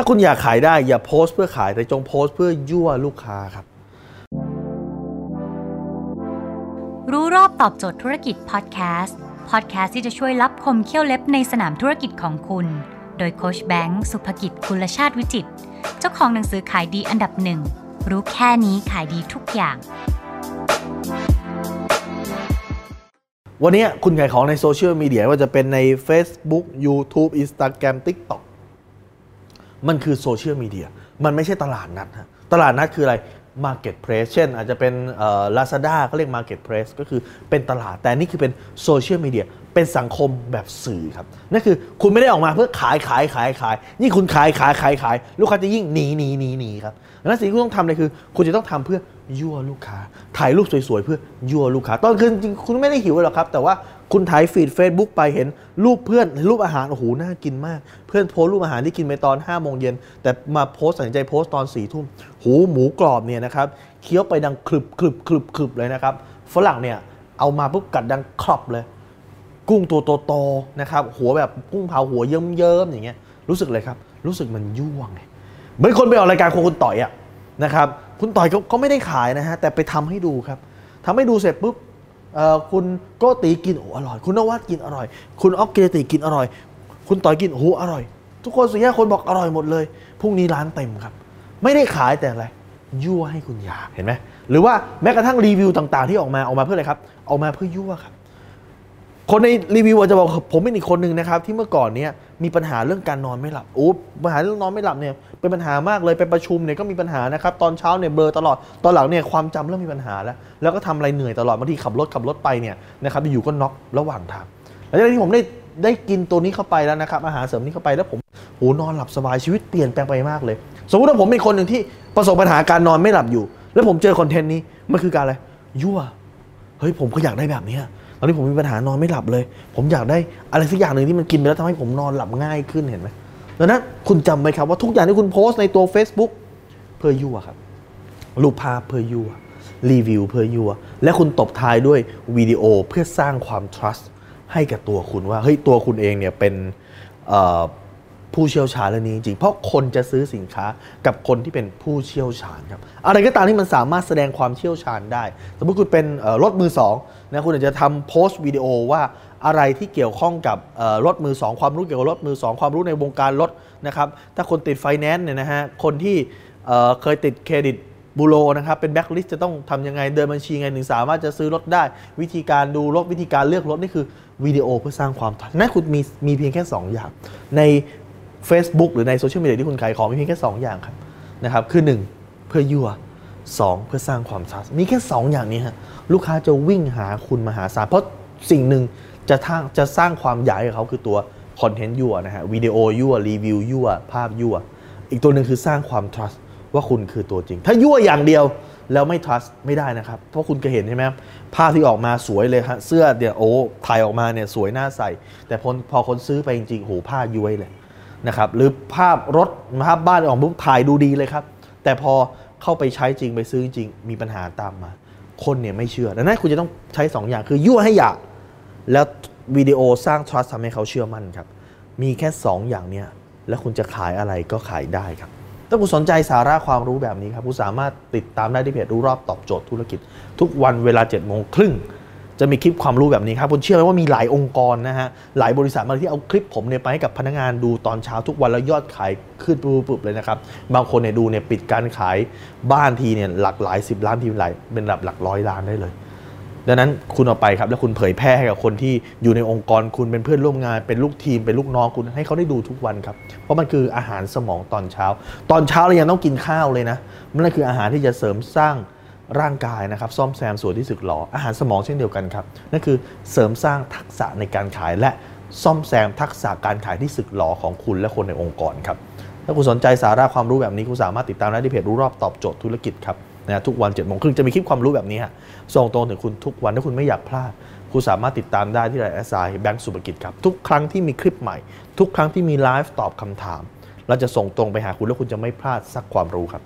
ถ้าคุณอยากขายได้อย่าโพสต์เพื่อขายแต่จงโพสต์เพื่อยั่วลูกค้าครับ รู้รอบตอบโจทย์ธุรกิจพอดแคสต์พอดแคสต์ที่จะช่วยรับคมเขี้ยวเล็บในสนามธุรกิจของคุณ โดยโคชแบงค์สุภกิจคุลชาติวิจิต เจ้าของหนังสือขายดีอันดับหนึ่งรู้แค่นี้ขายดีทุกอย่าง วันนี้คุณขายของในโซเชียลมีเดียว่าจะเป็นใน Facebook YouTube Instagram TikTok มันคือโซเชียลมีเดียมันไม่ใช่ตลาดนัดฮะตลาดนัดคืออะไร Marketplace เช่น อาจจะเป็นลาซาด้าเขาเรียก Marketplace ก็คือเป็นตลาด แต่นี่คือเป็นโซเชียลมีเดียเป็นสังคมแบบสื่อครับ นั่นคือคุณไม่ได้ออกมาเพื่อขายขายขายขายยิ่คุณขายขายขายขายลูกค้าจะยิ่งหนีหนีหนีหนีครับดังนั้นสิ่งที่คุณต้องทำเลยคือ คุณจะต้องทำเพื่อยั่วลูกค้า ถ่ายรูปสวยๆ เพื่อยั่วลูกค้า ตอนคืนจริงคุณไม่ได้หิวหรอกครับ แต่ว่า คุณถ่ายฟีด Facebook ไปเห็นรูปเพื่อนรูปอาหาร โอ้โห น่ากินมาก เพื่อนโพสรูปอาหารที่กินไปตอน5้าโมงเย็น แต่มาโพสตัดสินใจโพสตตอน4ี่ทุ่มหูหมูกรอบเนี่ยนะครับ เคี้ยวไปดังคลึบคลึบคลึบคลึบเลยนะครับ ฝรั่งเนี่ย เอามาปุ๊บกัดดังครอบเลย กุ้งตัวโตๆนะครับ หัวแบบกุ้งเผาหัวเยิ้มๆอย่างเงี้ย รู้สึกเลยครับ รู้สึกมันยั่วไง เหมือนคนไปออกรายการโคคุณต่อยอะนะครับ คุณต่อยเขาไม่ได้ขายนะฮะ แต่ไปทำให้ดูครับทำให้ดูเสร็จปุ๊บ คุณโกตีกินโอ้อร่อย คุณนวัดกินอร่อย คุณออกเกติกินอร่อย คุณต่อยกินโอ้อร่อย ทุกคนสี่ห้าคนบอกอร่อยหมดเลยพรุ่งนี้ร้านเต็มครับ ไม่ได้ขายแต่อะไรยั่วให้คุณอยากเห็นไหมหรือว่าแม้กระทั่งรีวิวต่าง ๆ ที่ออกมาออกมาเพื่ออะไรครับออกมาเพื่อยั่วครับ คนในรีวิวอาจจะบอกผมเป็นอีกคนหนึ่งนะครับ ที่เมื่อก่อนเนี้ยมีปัญหาเรื่องการนอนไม่หลับโอ้ปัญหาเรื่องนอนไม่หลับเนี่ยเป็นปัญหามากเลยไปประชุมเนี่ยก็มีปัญหานะครับตอนเช้าเนี่ยเบลอตลอดตอนหลังเนี่ยความจำเริ่มมีปัญหาแล้ว แล้วก็ทำอะไรเหนื่อยตลอดบางทีขับรถขับรถไปเนี่ยนะครับอยู่ก็น็อกระหว่างทางหลังจากที่ผมได้ได้กินตัวนี้เข้าไปแล้วนะครับอาหารเสริมนี้เข้าไปแล้วผมโหนอนหลับสบายชีวิตเปลี่ยนแปลงไปมากเลย สมมติว่าผมเป็นคนหนึ่งที่ประสบปัญหาการนอนไม่หลับอยู่ แล้วผมเจอคอนเทนต์นี้มันคือการอะไรยั่วเฮ้ยผมก็อยากได้แบบนี้ ตอนนี้ผมมีปัญหานอนไม่หลับเลย ผมอยากได้อะไรสักอย่างหนึ่งที่มันกินไปแล้วทำให้ผมนอนหลับง่ายขึ้นเห็นไหมดังนั้นคุณจำไว้ครับว่าทุกอย่างที่คุณโพสต์ในตัว Facebook เพื่อยั่วครับรูปภาพเพื่อยั่วรีวิวเพื่อยั่วและคุณตบท้ายด้วยวิดีโอเพื่อสร้างความ trust ให้กับตัวคุณว่าเฮ้ยตัวคุณเองเนี่ยเป็น ผู้เชี่ยวชาญเรื่องนี้จริงเพราะคนจะซื้อสินค้ากับคนที่เป็นผู้เชี่ยวชาญครับอะไรก็ตามที่มันสามารถแสดงความเชี่ยวชาญได้ สมมติคุณเป็นรถมือสองนะคุณอาจจะทำโพสต์วิดีโอว่าอะไรที่เกี่ยวข้องกับรถมือสองความรู้เกี่ยวกับรถมือสองความรู้ในวงการรถนะครับถ้าคนติดไฟแนนซ์เนี่ยนะฮะคนที่เคยติดเครดิตบูโรนะครับเป็นแบล็กลิสต์จะต้องทำยังไงเดินบัญชีไงถึงสามารถจะซื้อรถได้ วิธีการดูรถวิธีการเลือกรถนี่คือวิดีโอเพื่อสร้างความสัมพันธ์นั่นคุณมีมีเพียงแค่ 2 อย่าง ใน Facebook หรือในโซเชียลมีเดียที่คุณขายของมีเพียงแค่ 2 อย่างครับนะครับคือ 1 เพื่อยั่ว 2 เพื่อสร้างความทันมีแค่ 2 อย่างนี้ฮะลูกค้าจะวิ่งหาคุณมหาศาลเพราะสิ่งหนึ่งจะทางจะสร้างความใหญ่กับเขาคือตัวคอนเทนต์ยั่วนะฮะวิดีโอยั่วรีวิวยั่วภาพยั่ว อีกตัวหนึ่งคือสร้างความ trust ว่าคุณคือตัวจริง ถ้ายั่วอย่างเดียวแล้วไม่ trust ไม่ได้นะครับ เพราะคุณก็เห็นใช่ไหมภาพที่ออกมาสวยเลยฮะเสื้อเดี๋ยวโอ้ถ่ายออกมาเนี่ยสวยน่าใส่ แต่พอพอคนซื้อไปจริงๆโหผ้าย้วยเลย นะครับหรือภาพรถภาพบ้านออกปุ๊บถ่ายดูดีเลยครับ แต่พอเข้าไปใช้จริงไปซื้อจริงมีปัญหาตามมา คนเนี่ยไม่เชื่อดังนั้นคุณจะต้องใช้ 2 อย่างคือยั่วให้อยาก แล้ววิดีโอสร้าง trust ทำให้เขาเชื่อมั่นครับ มีแค่ 2 อย่างเนี้ยแล้วคุณจะขายอะไรก็ขายได้ครับถ้าคุณสนใจสาระความรู้แบบนี้ครับคุณสามารถติดตามได้ที่เพจรู้รอบตอบโจทย์ธุรกิจ ทุกวันเวลา7จ็ดโมงครึ่ง จะมีคลิปความรู้แบบนี้ครับคุณเชื่อไหมว่ามีหลายองค์กรนะฮะหลายบริษัทมาที่เอาคลิปผมเนี่ยไปให้กับพนักงานดูตอนเช้าทุกวันแล้วยอดขายขึ้นปุ๊บๆเลยนะครับบางคนเนี่ยดูเนี่ยปิดการขายบ้านทีเนี่ยหลักหลายสิบล้านทีเป็นหลายเป็นระดับหลักร้อยล้านได้เลยดังนั้นคุณเอาไปครับแล้วคุณเผยแพร่ให้กับคนที่อยู่ในองค์กรคุณเป็นเพื่อนร่วมงาน เป็นลูกทีมเป็นลูกน้องคุณให้เขาได้ดูทุกวันครับ เพราะมันคืออาหารสมองตอนเช้า ตอนเช้าเรายังต้องกินข้าวเลยนะมันคืออาหารที่จะเสริมสร้าง ร่างกายนะครับซ่อมแซมส่วนที่สึกหรออาหารสมองเช่นเดียวกันครับนั่นคือเสริมสร้างทักษะในการขายและซ่อมแซมทักษะการขายที่สึกหรอของคุณและคนในองค์กรครับถ้าคุณสนใจสาระความรู้แบบนี้คุณสามารถติดตามได้ที่เพจรู้รอบตอบโจทย์ธุรกิจครับนะทุกวันเจ็ดโมงครึ่งจะมีคลิปความรู้แบบนี้ฮะส่งตรงถึงคุณทุกวันถ้าคุณไม่อยากพลาด คุณสามารถติดตามได้ที่ไลน์แอสไซแบงก์สุภกิจครับ ทุกครั้งที่มีคลิปใหม่ ทุกครั้งที่มีไลฟ์ตอบคำถาม เราจะส่งตรงไปหาคุณแล้วคุณจะไม่พลาดสักความรู้ครับ